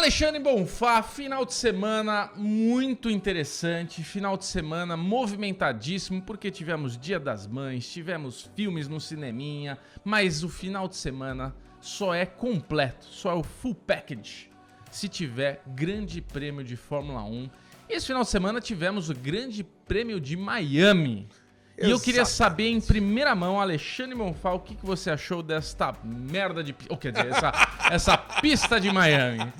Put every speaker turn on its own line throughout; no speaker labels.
Alexandre Bonfá, final de semana muito interessante, final de semana movimentadíssimo, porque tivemos Dia das Mães, tivemos filmes no cineminha, mas o final de semana só é completo, só é o full package se tiver Grande Prêmio de Fórmula 1. Esse final de semana tivemos o Grande Prêmio de Miami. E eu queria saber em primeira mão, Alexandre Monfal, o que, que você achou desta merda de. Ou quer dizer, essa, essa pista de Miami.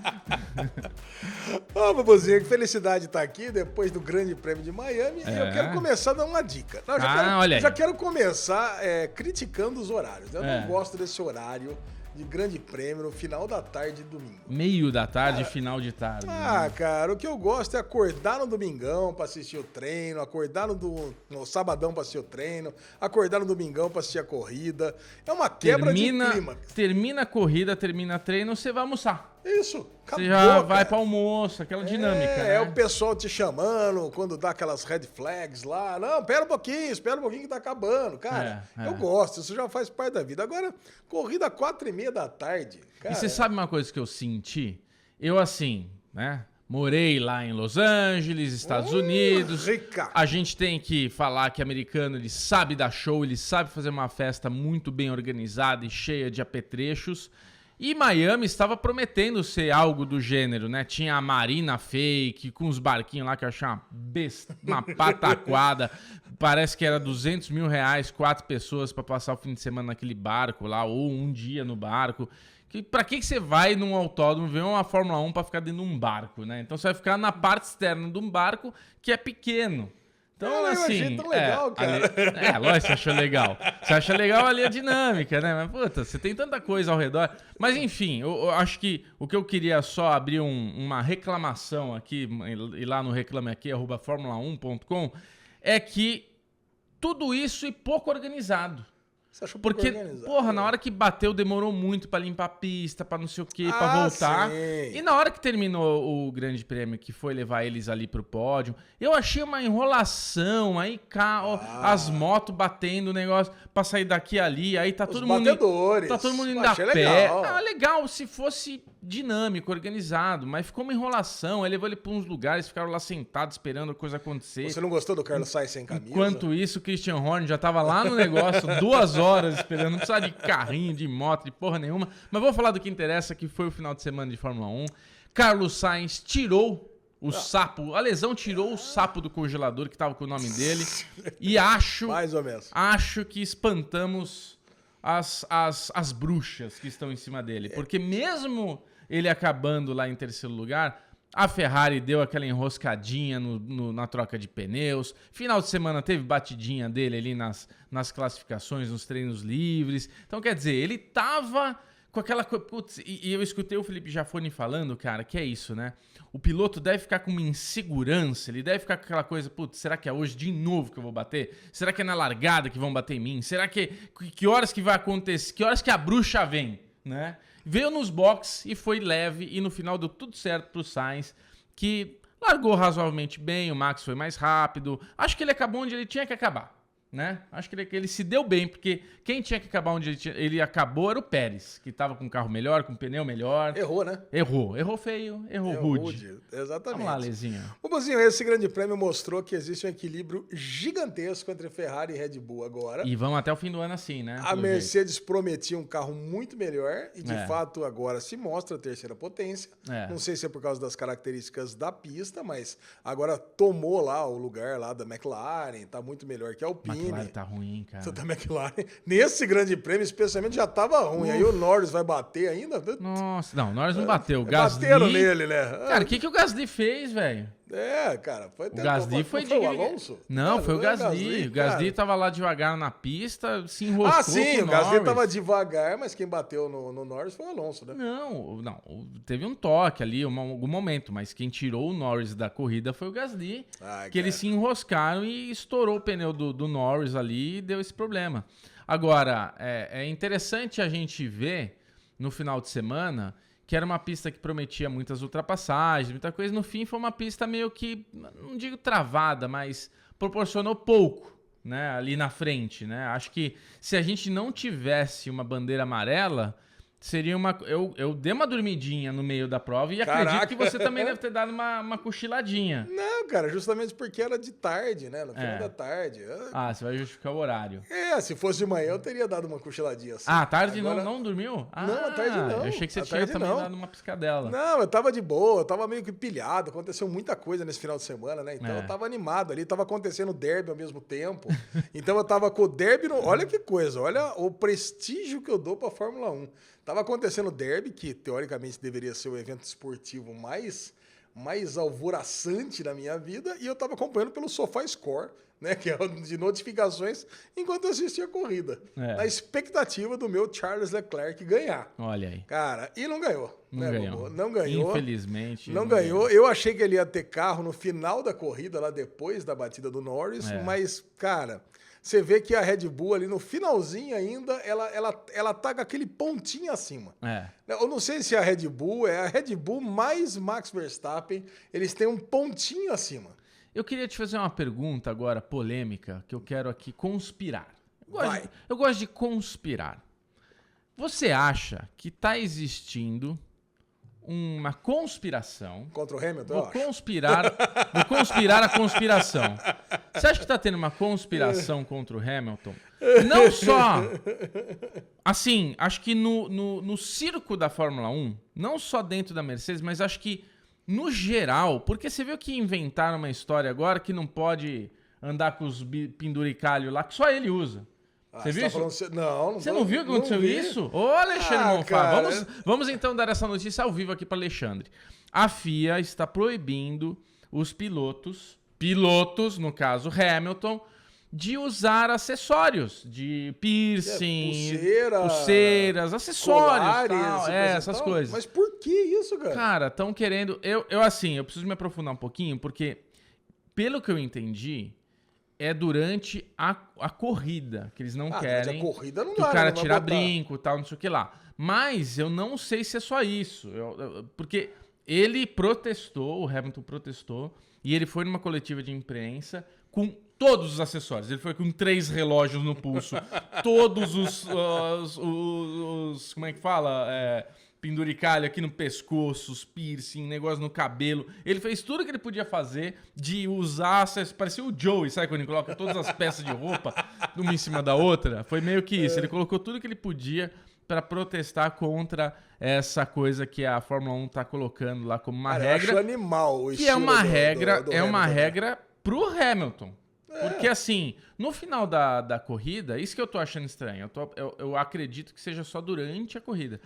Ô, oh, Babuzinho, que felicidade estar aqui depois do Grande Prêmio de Miami. É. E eu quero começar dando uma dica. Não, já, ah, quero, olha já quero começar é, criticando os horários. Eu é. não gosto desse horário de grande prêmio no final da tarde de domingo.
Meio da tarde, cara, final de tarde.
Ah, né? cara, o que eu gosto é acordar no domingão pra assistir o treino, acordar no, do, no sabadão pra assistir o treino, acordar no domingão pra assistir a corrida. É uma quebra
termina,
de clima.
Termina a corrida, termina treino, você vai almoçar.
Isso.
Acabou, Você já cara. vai para almoço, aquela dinâmica. É,
né? é o pessoal te chamando quando dá aquelas red flags lá. Não, pera um pouquinho, espera um pouquinho que tá acabando. Cara, é, é. eu gosto, isso já faz parte da vida. Agora, corrida quatro e meia da tarde.
Cara, e você sabe uma coisa que eu senti? Eu, assim, né? Morei lá em Los Angeles, Estados Unidos.
Rica.
A gente tem que falar que americano ele sabe dar show, ele sabe fazer uma festa muito bem organizada e cheia de apetrechos. E Miami estava prometendo ser algo do gênero, né? Tinha a Marina Fake, com os barquinhos lá que eu achei uma, besta, uma pataquada. Parece que era 200 mil reais, quatro pessoas para passar o fim de semana naquele barco lá, ou um dia no barco. Que, pra que, que você vai num autódromo ver uma Fórmula 1 para ficar dentro de um barco, né? Então você vai ficar na parte externa de um barco que é pequeno. Então,
é,
assim.
Eu achei tão legal, é, cara.
Ali, é, lógico, você achou legal. Você acha legal ali a dinâmica, né? Mas, puta, você tem tanta coisa ao redor. Mas, enfim, eu, eu acho que o que eu queria só abrir um, uma reclamação aqui, e lá no reclame aqui, arroba formula1.com, é que tudo isso e pouco organizado. Você achou Porque, porra, na hora que bateu, demorou muito para limpar a pista, para não sei o quê, ah, para voltar. Sim. E na hora que terminou o Grande Prêmio, que foi levar eles ali pro pódio, eu achei uma enrolação. Aí carro, ah. as motos batendo o negócio pra sair daqui e ali. Aí tá Os todo
batedores.
mundo. Tá todo mundo indo a pé. Legal. Ah, legal se fosse dinâmico, organizado, mas ficou uma enrolação. Aí levou ele pra uns lugares, ficaram lá sentados esperando a coisa acontecer.
Você não gostou do Carlos Sainz sem camisa?
Enquanto isso, o Christian Horner já tava lá no negócio, duas horas esperando, não precisava de carrinho, de moto, de porra nenhuma. Mas vou falar do que interessa, que foi o final de semana de Fórmula 1. Carlos Sainz tirou o ah. sapo, a lesão tirou o sapo do congelador que tava com o nome dele. E acho.
Mais ou menos.
Acho que espantamos as, as, as bruxas que estão em cima dele. É. Porque mesmo ele acabando lá em terceiro lugar, a Ferrari deu aquela enroscadinha no, no, na troca de pneus. Final de semana teve batidinha dele ali nas, nas classificações, nos treinos livres. Então, quer dizer, ele tava com aquela coisa. E, e, eu escutei o Felipe Jafone falando, cara, que é isso, né? O piloto deve ficar com uma insegurança, ele deve ficar com aquela coisa, putz, será que é hoje de novo que eu vou bater? Será que é na largada que vão bater em mim? Será que. Que horas que vai acontecer? Que horas que a bruxa vem, né? Veio nos box e foi leve, e no final deu tudo certo pro Sainz, que largou razoavelmente bem, o Max foi mais rápido. Acho que ele acabou onde ele tinha que acabar né? Acho que ele, ele, se deu bem, porque quem tinha que acabar onde ele, tinha, ele acabou era o Pérez, que estava com um carro melhor, com um pneu melhor.
Errou, né?
Errou. Errou feio, errou, errou rude. rude.
Exatamente.
Vamos lá, Lezinho.
O Bozinho, esse grande prêmio mostrou que existe um equilíbrio gigantesco entre Ferrari e Red Bull agora.
E vamos até o fim do ano assim, né?
A Mercedes jeito. prometia um carro muito melhor e de é. fato agora se mostra a terceira potência. É. Não sei se é por causa das características da pista, mas agora tomou lá o lugar lá da McLaren, tá muito melhor que a Alpine.
McLaren tá ruim cara.
Da McLaren. Nesse grande prêmio, especialmente, já tava ruim. Uf. Aí o Norris vai bater ainda?
Nossa, não, o Norris não bateu. O Gasly...
Bateram nele, né?
Cara, o que, que o Gasly fez, velho?
É, cara, foi
O Gasly foi,
foi de... o Alonso?
Não, cara, foi o Gasly. Gasly o Gasly tava lá devagar na pista, se enroscou.
Ah, sim, o, o Gasly tava devagar, mas quem bateu no, no Norris foi o Alonso, né?
Não, não, teve um toque ali, um, algum momento, mas quem tirou o Norris da corrida foi o Gasly. Ai, que cara. eles se enroscaram e estourou o pneu do, do Norris ali e deu esse problema. Agora, é, é interessante a gente ver no final de semana que era uma pista que prometia muitas ultrapassagens, muita coisa. No fim, foi uma pista meio que, não digo travada, mas proporcionou pouco, né, ali na frente, né? Acho que se a gente não tivesse uma bandeira amarela, seria uma. Eu, eu dei uma dormidinha no meio da prova e Caraca. acredito que você também deve ter dado uma, uma cochiladinha.
Não, cara, justamente porque era de tarde, né? No final é. da tarde.
Ah, você vai justificar o horário.
É, se fosse de manhã eu teria dado uma cochiladinha assim.
Ah, tarde Agora... não, não dormiu?
Ah, não, à tarde não.
Eu achei que você tinha também não. dado uma piscadela.
Não, eu tava de boa, eu tava meio que pilhado. Aconteceu muita coisa nesse final de semana, né? Então é. eu tava animado ali, tava acontecendo o derby ao mesmo tempo. então eu tava com o derby. No... Olha que coisa, olha o prestígio que eu dou pra Fórmula 1. Tava acontecendo o derby, que teoricamente deveria ser o evento esportivo mais, mais alvoraçante da minha vida, e eu tava acompanhando pelo Sofá Score, né, que é de notificações, enquanto eu assistia a corrida. É. Na expectativa do meu Charles Leclerc ganhar.
Olha aí.
Cara, e não ganhou.
Não, né,
ganhou. não ganhou.
Infelizmente.
Não, não ganhou. ganhou. Eu achei que ele ia ter carro no final da corrida, lá depois da batida do Norris, é. mas, cara, você vê que a Red Bull ali no finalzinho ainda, ela, ela, ela tá com aquele pontinho acima.
É.
Eu não sei se a Red Bull é a Red Bull mais Max Verstappen, eles têm um pontinho acima.
Eu queria te fazer uma pergunta agora, polêmica, que eu quero aqui conspirar. Eu gosto. De, eu gosto de conspirar. Você acha que está existindo uma conspiração.
Contra o Hamilton?
Vou conspirar, vou conspirar a conspiração. Você acha que está tendo uma conspiração contra o Hamilton? Não só. Assim, acho que no, no, no circo da Fórmula 1, não só dentro da Mercedes, mas acho que no geral, porque você viu que inventaram uma história agora que não pode andar com os penduricalhos lá, que só ele usa. Ah, você viu tá isso?
Falando... Não,
não Você não viu que aconteceu isso? Ô, Alexandre ah, Monfá, vamos, vamos então dar essa notícia ao vivo aqui para Alexandre. A FIA está proibindo os pilotos, pilotos, no caso Hamilton, de usar acessórios, de piercing, é, pulseira, pulseiras, acessórios, tal, é, essas tal. coisas.
Mas por que isso, cara?
Cara, estão querendo. Eu, eu, assim, eu preciso me aprofundar um pouquinho, porque, pelo que eu entendi, é durante a, a corrida, que eles não ah, querem.
A corrida não
que
dá,
o cara tira brinco e tal, não sei o que lá. Mas eu não sei se é só isso. Eu, eu, porque ele protestou, o Hamilton protestou, e ele foi numa coletiva de imprensa com todos os acessórios. Ele foi com três relógios no pulso, todos os, os, os, os, Como é que fala? É, penduricalho aqui no pescoço, os piercing, negócio no cabelo. Ele fez tudo que ele podia fazer de usar, parecia o Joey, sabe quando ele coloca todas as peças de roupa uma em cima da outra? Foi meio que isso, ele colocou tudo que ele podia para protestar contra essa coisa que a Fórmula 1 tá colocando lá como uma Cara, regra.
Eu acho animal o
que é uma do, regra, do, do é uma Hamilton. regra pro Hamilton. É. Porque assim, no final da, da corrida, isso que eu tô achando estranho. Eu, tô, eu, eu acredito que seja só durante a corrida.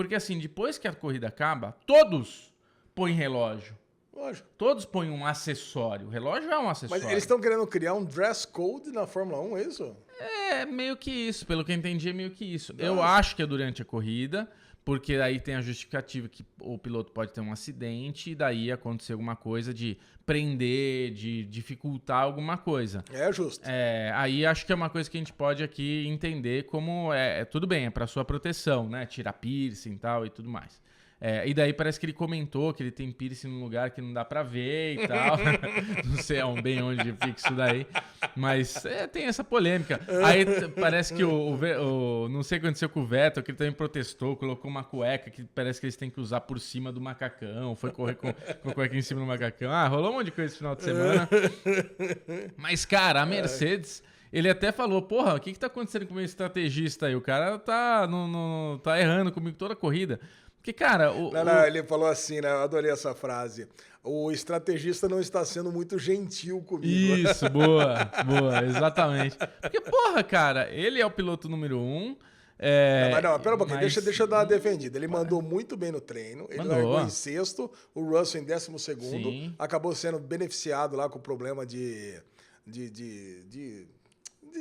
Porque assim, depois que a corrida acaba, todos põem relógio. Lógico. Todos põem um acessório. O relógio é um acessório.
Mas eles estão querendo criar um dress code na Fórmula 1, é isso?
É, meio que isso. Pelo que eu entendi, é meio que isso. Nossa. Eu acho que é durante a corrida. Porque aí tem a justificativa que o piloto pode ter um acidente e daí acontecer alguma coisa de prender, de dificultar alguma coisa.
É justo.
É, aí acho que é uma coisa que a gente pode aqui entender como é, é tudo bem, é para sua proteção, né? Tirar piercing e tal e tudo mais. É, e daí parece que ele comentou que ele tem piercing num lugar que não dá pra ver e tal. não sei bem onde fica isso daí. Mas é, tem essa polêmica. Aí parece que o, o, o, Não sei o que aconteceu com o Vettel, que ele também protestou, colocou uma cueca que parece que eles têm que usar por cima do macacão. Foi correr com, com a cueca em cima do macacão. Ah, rolou um monte de coisa esse final de semana. Mas, cara, a Mercedes. Ele até falou, porra, o que, que tá acontecendo com o meu estrategista aí? O cara tá, no, no, tá errando comigo toda a corrida. Porque, cara. O,
não, não, ele falou assim, né? Eu adorei essa frase. O estrategista não está sendo muito gentil comigo.
Isso, boa, boa, exatamente. Porque, porra, cara, ele é o piloto número um. É,
não, mas não, pera um pouquinho, mas... deixa, deixa eu dar uma defendida. Ele mandou muito bem no treino, ele mandou. largou em sexto, o Russell em décimo segundo, Sim. acabou sendo beneficiado lá com o problema de, de, de, de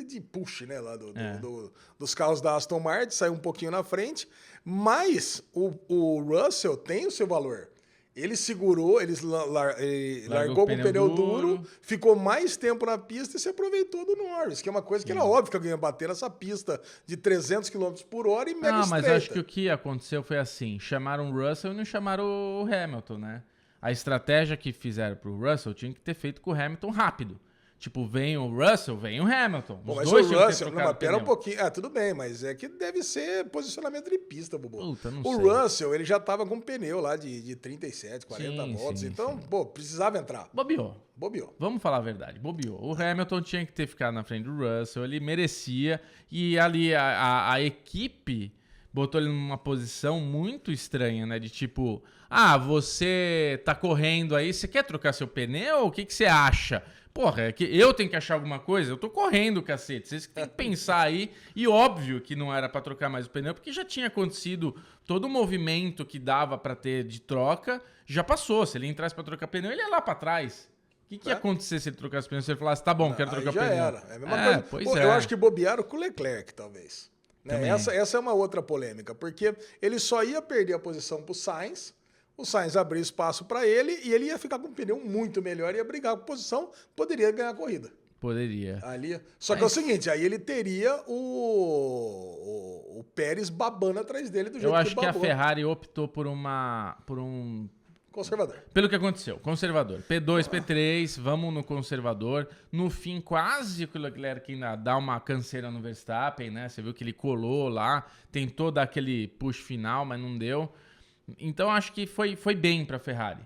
de, push, né? Lá do, é. do, dos carros da Aston Martin, saiu um pouquinho na frente. Mas o, o Russell tem o seu valor. Ele segurou, ele, lar, ele largou, com o pneu duro. duro, ficou mais tempo na pista e se aproveitou do Norris, que é uma coisa que Sim. era óbvio que alguém ia bater nessa pista de 300 km por hora e mega
Não, mas acho que o que aconteceu foi assim, chamaram o Russell e não chamaram o Hamilton, né? A estratégia que fizeram para o Russell tinha que ter feito com o Hamilton rápido. Tipo, vem o Russell, vem o Hamilton.
Bom, mas o Russell, não, pera um pouquinho. Ah, tudo bem, mas é que deve ser posicionamento de pista, Bubu. Puta, não o sei. Russell, ele já tava com pneu lá de, de 37, 40 sim, voltas. Sim, então, sim. pô, precisava entrar.
Bobeou. Bobeou. Vamos falar a verdade, bobeou. O Hamilton tinha que ter ficado na frente do Russell, ele merecia. E ali a, a, a equipe botou ele numa posição muito estranha, né? De tipo, ah, você tá correndo aí, você quer trocar seu pneu? O que, que você acha? Porra, é que eu tenho que achar alguma coisa? Eu tô correndo, cacete. Vocês têm que pensar aí. E óbvio que não era para trocar mais o pneu, porque já tinha acontecido todo o movimento que dava para ter de troca, já passou. Se ele entrasse para trocar pneu, ele ia lá para trás. O que, que ia é? acontecer se ele trocasse o pneu? Se ele falasse, tá bom, quero trocar o pneu.
já era. É a mesma é, coisa. Pois Pô, é. Eu acho que bobearam com o Leclerc, talvez. Né? Essa, essa é uma outra polêmica, porque ele só ia perder a posição pro Sainz o Sainz abrir espaço para ele e ele ia ficar com um pneu muito melhor, ia brigar com posição, poderia ganhar a corrida.
Poderia.
Ali, só que é o seguinte, aí ele teria o, o, o Pérez babando atrás dele do jeito
Eu acho que, que a Ferrari optou por uma por um
Conservador.
Pelo que aconteceu, conservador. P2, ah. P3, vamos no conservador. No fim, quase que o Leclerc ainda dá uma canseira no Verstappen, né? Você viu que ele colou lá, tentou dar aquele push final, mas não deu. Então acho que foi, foi bem para a Ferrari.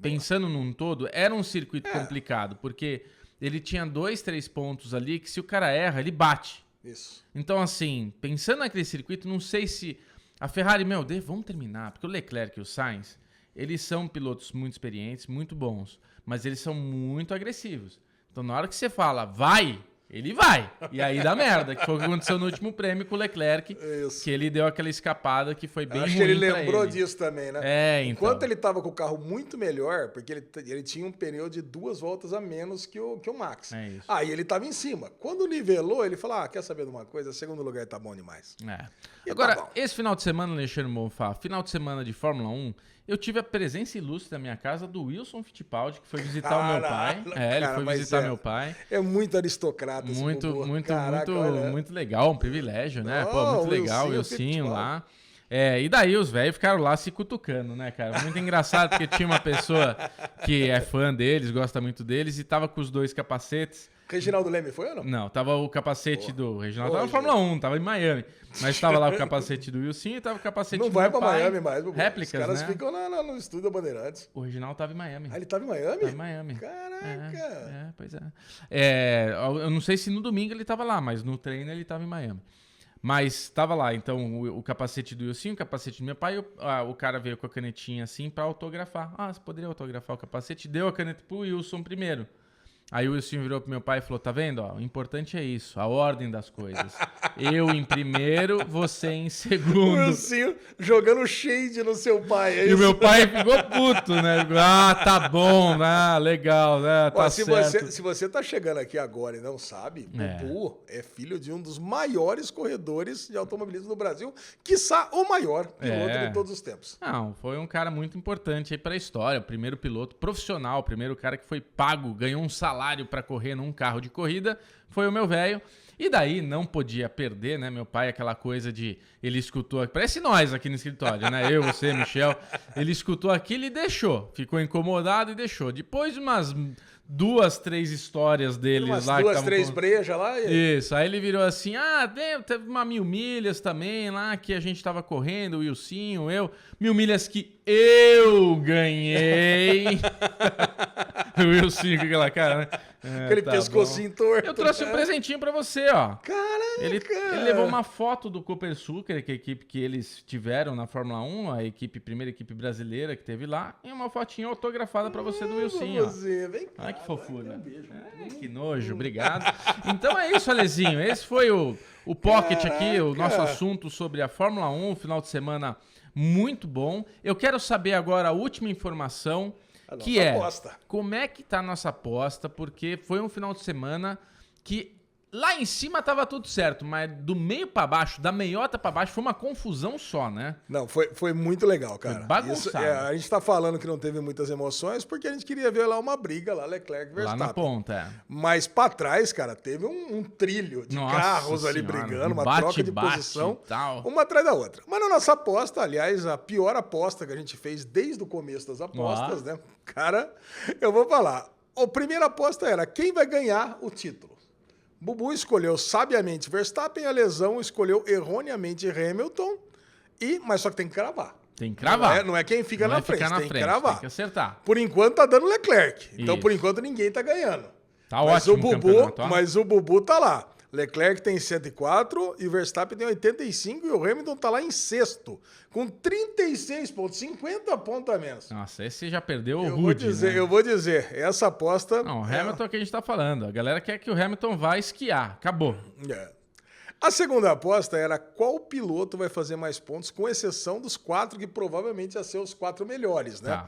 Pensando num todo, era um circuito é. complicado, porque ele tinha dois, três pontos ali que se o cara erra, ele bate.
Isso.
Então, assim, pensando naquele circuito, não sei se. A Ferrari, meu, Deus, vamos terminar, porque o Leclerc e o Sainz, eles são pilotos muito experientes, muito bons, mas eles são muito agressivos. Então, na hora que você fala, vai, ele vai. E aí dá merda, que foi o que aconteceu no último prêmio com o Leclerc, Isso. que ele deu aquela escapada que foi bem Acho que
ele lembrou ele. disso também, né?
É,
então. Enquanto ele tava com o carro muito melhor, porque ele, ele tinha um pneu de duas voltas a menos que o, que o Max.
É isso.
Aí ele tava em cima. Quando nivelou, ele falou: Ah, quer saber de uma coisa? Segundo lugar tá bom demais.
É. Agora, tá esse final de semana, Alexandre Bonfá, final de semana de Fórmula 1, eu tive a presença ilustre da minha casa do Wilson Fittipaldi, que foi visitar o meu pai. É, ele foi visitar é, meu pai.
É muito aristocrata
Muito, esse muito, Caraca, muito, muito legal, um privilégio, né? Pô, muito legal, o Wilson lá. É, e daí os velhos ficaram lá se cutucando, né, cara? Muito engraçado, porque tinha uma pessoa que é fã deles, gosta muito deles, e tava com os dois capacetes.
Reginaldo Leme foi ou não?
Não, tava o capacete do Reginaldo. Tava na Fórmula 1, tava em Miami. Mas tava lá o capacete do Wilson e tava o capacete
não
do
Não vai pra pai. Miami mais,
Réplicas, Os caras
né? ficam lá, lá, no estúdio da Bandeirantes.
O Reginaldo tava em Miami.
Ah, ele tava em Miami?
Tava em Miami.
Caraca!
É, é pois é. é. Eu não sei se no domingo ele tava lá, mas no treino ele tava em Miami. Mas tava lá, então, o, o capacete do Wilson, o capacete do meu pai, o, ah, o cara veio com a canetinha assim para autografar. Ah, você poderia autografar o capacete? Deu a caneta pro Wilson primeiro. Aí o Wilson virou pro meu pai e falou: tá vendo? Ó, o importante é isso, a ordem das coisas. Eu em primeiro, você em segundo. O
Wilson jogando shade no seu pai. É
e o meu pai ficou puto, né? Ah, tá bom, ah, legal, né? Tá Ó,
se,
certo.
Você, se você tá chegando aqui agora e não sabe, é. Bubu é filho de um dos maiores corredores de automobilismo do Brasil, quiçá o maior piloto é. de todos os tempos.
Não, foi um cara muito importante aí pra história. O primeiro piloto profissional, o primeiro cara que foi pago, ganhou um salário salário para correr num carro de corrida foi o meu velho. E daí não podia perder, né? Meu pai, aquela coisa de. Ele escutou. Parece nós aqui no escritório, né? Eu, você, Michel. Ele escutou aquilo e deixou. Ficou incomodado e deixou. Depois de umas duas, três histórias deles umas lá.
Duas, três com... brejas lá.
E... Isso. Aí ele virou assim: ah, teve uma mil milhas também lá que a gente tava correndo, o Wilsinho, eu. Mil milhas que eu ganhei. o Wilson com aquela cara, né?
É, Aquele tá pescocinho bom. torto.
Eu trouxe um presentinho pra você, ó.
Caraca!
Ele, ele levou uma foto do Cooper Sucker, que é a equipe que eles tiveram na Fórmula 1, a equipe, primeira equipe brasileira que teve lá, e uma fotinha autografada pra você do Wilson, ó.
Você, vem cá.
Ai, que fofura. Um beijo. É, que nojo, obrigado. Então é isso, Alezinho. Esse foi o, o Pocket Caraca. aqui, o nosso assunto sobre a Fórmula 1, final de semana muito bom. Eu quero saber agora a última informação que é aposta. como é que tá a nossa aposta, porque foi um final de semana que Lá em cima tava tudo certo, mas do meio para baixo, da meiota para baixo, foi uma confusão só, né?
Não, foi, foi muito legal, cara. Foi
bagunçado. Isso,
é, a gente tá falando que não teve muitas emoções porque a gente queria ver lá uma briga lá, Leclerc
versus. Lá na ponta, é.
Mas para trás, cara, teve um, um trilho de Nossa carros senhora, ali brigando, uma bate, troca de bate, posição, tal. uma atrás da outra. Mas na nossa aposta, aliás, a pior aposta que a gente fez desde o começo das apostas, né? Cara, eu vou falar, a primeira aposta era quem vai ganhar o título. Bubu escolheu sabiamente Verstappen, a lesão escolheu erroneamente Hamilton, e mas só que tem que cravar.
Tem que cravar.
Não é, não é quem fica
não
na
é
frente,
na
tem
frente,
que cravar.
Tem que acertar.
Por enquanto tá dando Leclerc. Então,
Isso.
por enquanto, ninguém tá ganhando.
Tá
mas
ótimo
o Bubu. Mas o Bubu tá lá. Leclerc tem 104 e Verstappen tem 85 e o Hamilton tá lá em sexto, com 36 pontos, 50 pontos a menos.
Nossa, esse já perdeu o
Eu vou dizer,
né?
eu vou dizer, essa aposta
Não, o
é-
Hamilton é o que a gente tá falando. A galera quer que o Hamilton vá esquiar. Acabou.
É. A segunda aposta era qual piloto vai fazer mais pontos, com exceção dos quatro que provavelmente iam ser os quatro melhores, né?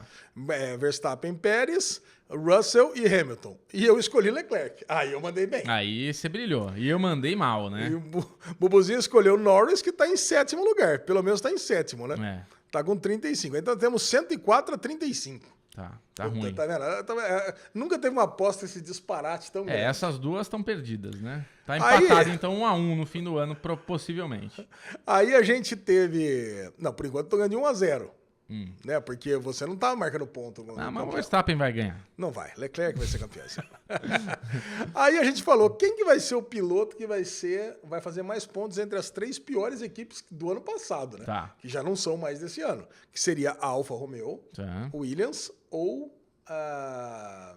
É, Verstappen, Pérez, Russell e Hamilton. E eu escolhi Leclerc. Aí eu mandei bem.
Aí você brilhou. E eu mandei mal, né?
E o Bu- Bubuzinho escolheu Norris, que está em sétimo lugar. Pelo menos está em sétimo, né?
É,
Tá com 35. Então temos 104 a 35.
tá. Tá ruim.
Tá vendo? Tá- é, Nunca teve uma aposta esse disparate tão
É,
grande.
essas duas estão perdidas, né? Tá
Aí-
empatado, então, um a um no fim do ano, possivelmente.
Aí a gente teve. Não, por enquanto tô ganhando de 1 a 0
Hum.
Né? Porque você não tá marcando ponto. no
Ah, mas o. Verstappen vai ganhar.
Não vai. Leclerc vai ser campeão. Aí a gente falou, quem que vai ser o piloto que vai ser, vai fazer mais pontos entre as três piores equipes do ano passado, né?
Tá.
Que já não são mais desse ano. Que seria a Alfa Romeo,
Tá.
Williams ou a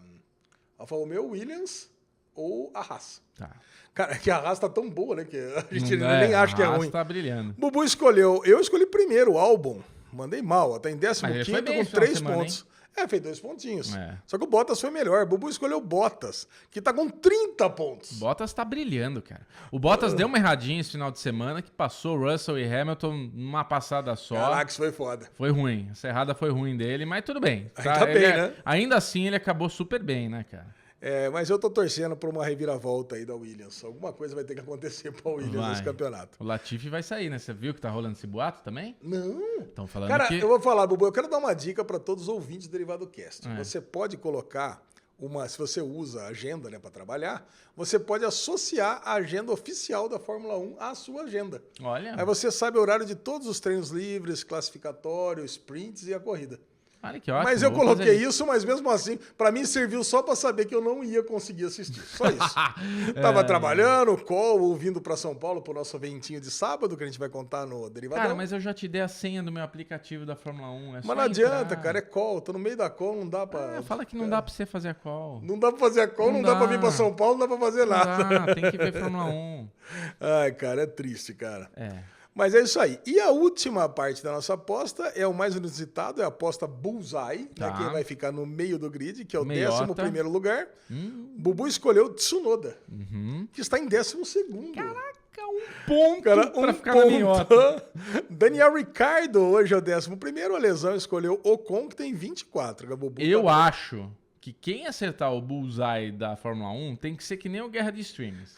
Alfa Romeo, Williams ou a Haas.
Tá.
Cara, que a Haas tá tão boa, né? Que a gente
Não
nem
é,
acha que é ruim.
tá brilhando.
Bubu escolheu. Eu escolhi primeiro o álbum. Mandei mal, tá em
Mas ele
15
foi bem
com
esse final de
3
semana,
pontos. É, fez dois pontinhos.
É.
Só que o Bottas foi melhor. Bubu escolheu Bottas, que tá com 30 pontos.
Bottas tá brilhando, cara. O Bottas deu uma erradinha esse final de semana que passou Russell e Hamilton numa passada só.
Caraca, isso foi foda.
Foi ruim. Essa errada foi ruim dele, mas tudo bem.
Ainda
Ele
bem,
é-
né?
Ainda assim, ele acabou super bem, né, cara?
É, mas eu tô torcendo por uma reviravolta aí da Williams. Alguma coisa vai ter que acontecer pra Williams
Vai.
nesse campeonato.
O Latifi vai sair, né? Você viu que tá rolando esse boato também?
Não.
Estão falando
Cara,
que...
eu vou falar, Bubu, eu quero dar uma dica para todos os ouvintes do Derivado Cast.
É.
Você pode colocar uma, se você usa a agenda né, para trabalhar, você pode associar a agenda oficial da Fórmula 1 à sua agenda.
Olha,
Aí você sabe o horário de todos os treinos livres, classificatórios, sprints e a corrida.
Olha que ótimo.
mas eu coloquei isso, mas mesmo assim, para mim serviu só para saber que eu não ia conseguir assistir. Só isso. Tava
É.
trabalhando, call, ouvindo para São Paulo pro nosso eventinho de sábado, que a gente vai contar no Derivadão.
Cara, mas eu já te dei a senha do meu aplicativo da Fórmula 1. É
Mas não adianta,
entrar.
cara, é call. Tô no meio da call, não dá pra.
Ah, fala que não dá pra você fazer a call.
Não dá pra fazer a call, não,
Não
dá. pra
dá.
vir pra São Paulo, não dá pra fazer
Não
nada.
dá, tem que ver Fórmula 1.
Ai, cara, é triste, cara.
É.
Mas é isso aí. E a última parte da nossa aposta é o mais inusitado, é a aposta Bullseye,
Tá.
né, quem vai ficar no meio do grid, que é o
Meiota.
11 primeiro lugar.
Hum,
Bubu escolheu Tsunoda,
uhum.
que está em 12 segundo.
Caraca, um ponto
Cara,
pra
um
ficar na
ponto. Daniel Ricardo hoje é o 11 primeiro, a lesão escolheu Ocon, que tem 24. A Bubu
Eu
tá-
acho que quem acertar o bullseye da Fórmula 1 tem que ser que nem o Guerra de Streams.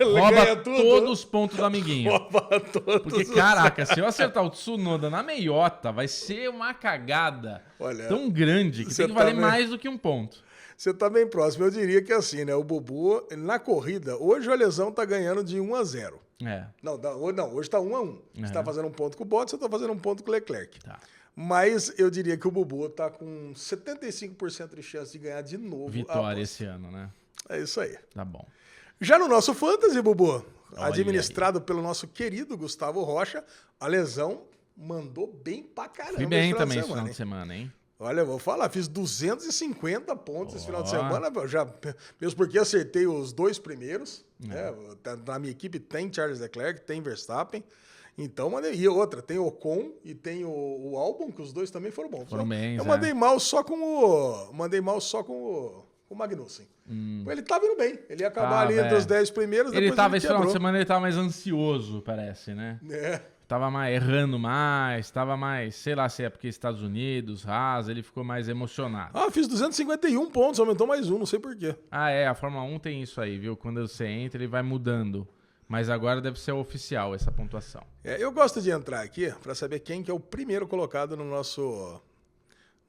Rouba todos os pontos do amiguinho.
Rouba todos
Porque, caraca, se eu acertar o Tsunoda na meiota, vai ser uma cagada
Olha,
tão grande que
você
tem que valer
tá
mais do que um ponto.
Você tá bem próximo. Eu diria que assim, né? O Bubu, na corrida, hoje o Lesão tá ganhando de 1 a 0.
É,
Não, não, hoje tá 1 a 1. Você
É.
tá fazendo um ponto com o Bottas, eu tô fazendo um ponto com o Leclerc.
tá.
Mas eu diria que o Bubu tá com 75% de chance de ganhar de novo.
Vitória esse ano, né?
É isso aí.
Tá bom.
Já no nosso Fantasy, Bubu,
Olha
administrado pelo nosso querido Gustavo Rocha, a Lesão mandou bem pra caramba.
Fui bem também esse
semana,
final de semana, hein?
Olha, eu vou falar, fiz 250 pontos esse final de semana, já, mesmo porque acertei os dois primeiros.
É.
né? Tá- Na minha equipe tem Charles Leclerc, tem Verstappen. Então, mandei. E outra, tem o Ocon e tem o, o Albon, que os dois também foram bons.
Foram
eu,
bens,
eu
é.
mandei mal só com o. Mandei mal só com o, o Magnussen. Ele tava indo bem. Ele ia acabar
Hum. Tava,
ali entre
é.
os 10 primeiros.
Ele
depois
tava, esse final de semana, ele tava mais ansioso, parece, né?
É.
Tava mais errando mais, tava mais, sei lá se é porque Estados Unidos, Haas, ele ficou mais emocionado.
Ah, fiz 251 pontos, aumentou mais um, não sei porquê.
Ah, é, a Fórmula 1 tem isso aí, viu? Quando você entra, ele vai mudando. Mas agora deve ser oficial essa pontuação.
É, eu gosto de entrar aqui para saber quem que é o primeiro colocado no nosso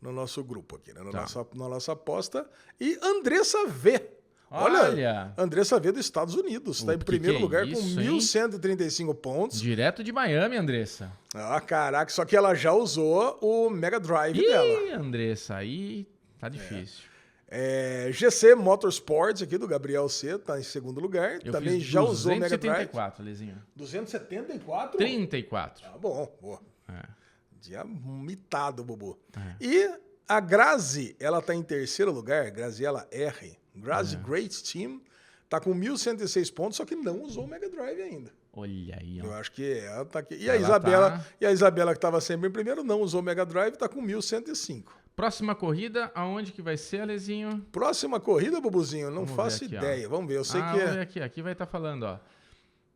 no nosso grupo aqui, né? na,
Tá.
nossa, na nossa aposta. E Andressa V. Olha,
Olha!
Andressa V dos Estados Unidos. Está em primeiro
que é
lugar
isso,
com
hein?
1.135 pontos.
Direto de Miami, Andressa.
Ah, caraca, só que ela já usou o Mega Drive dela.
Ih, Andressa, aí tá difícil.
É, GC Motorsports aqui do Gabriel C, tá em segundo lugar. Eu Também já usou o Mega Drive.
274, Lezinho.
274?
34.
Ah, bom, boa. É. Dia mitado, Bubu. É. E a Grazi, ela tá em terceiro lugar, Graziela R. Grazi é. Great Team, tá com 1.106 pontos, só que não usou o Mega Drive ainda.
Olha aí, ó.
Eu acho que ela tá aqui. E ela a Isabela, tá... e a Isabela que estava sempre em primeiro, não usou o Mega Drive, tá com 1.105.
Próxima corrida, aonde que vai ser, Alezinho?
Próxima corrida, Bubuzinho, não Vamos faço aqui, ideia. Ó. Vamos ver, eu sei
ah,
que
é. Aqui, aqui vai estar tá falando, ó.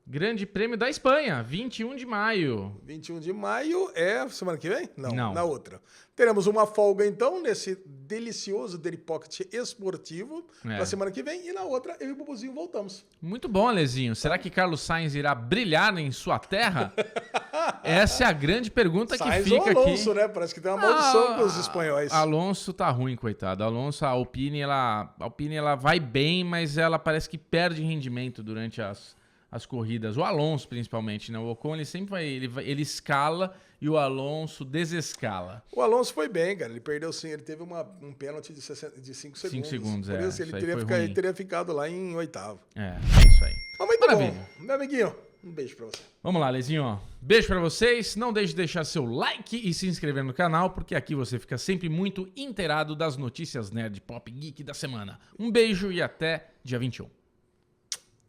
Grande Prêmio da Espanha, 21 de maio.
21 de maio é semana que vem? Não, Não. na outra. Teremos uma folga, então, nesse delicioso Daily Pocket esportivo é. semana que vem. E na outra, eu e o Bubuzinho voltamos.
Muito bom, Alezinho. Será que Carlos Sainz irá brilhar em sua terra? Essa é a grande pergunta Sainz que fica
ou Alonso,
aqui.
né? Parece que tem uma maldição ah, com os espanhóis.
Alonso tá ruim, coitado. Alonso, a Alpine, ela, a Alpine, ela vai bem, mas ela parece que perde rendimento durante as as corridas. O Alonso, principalmente, né? O Ocon, ele sempre vai ele, vai, ele escala e o Alonso desescala.
O Alonso foi bem, cara. Ele perdeu sim, ele teve uma, um pênalti de 5 de segundos.
5 segundos, Por
é. Isso, ele, teria ficado, ele teria ficado lá em oitavo.
É, é isso aí.
Ah, muito Maravilha. bom. Meu amiguinho, um beijo pra você.
Vamos lá, Lezinho. Beijo para vocês. Não deixe de deixar seu like e se inscrever no canal, porque aqui você fica sempre muito inteirado das notícias nerd pop geek da semana. Um beijo e até dia 21.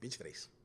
23.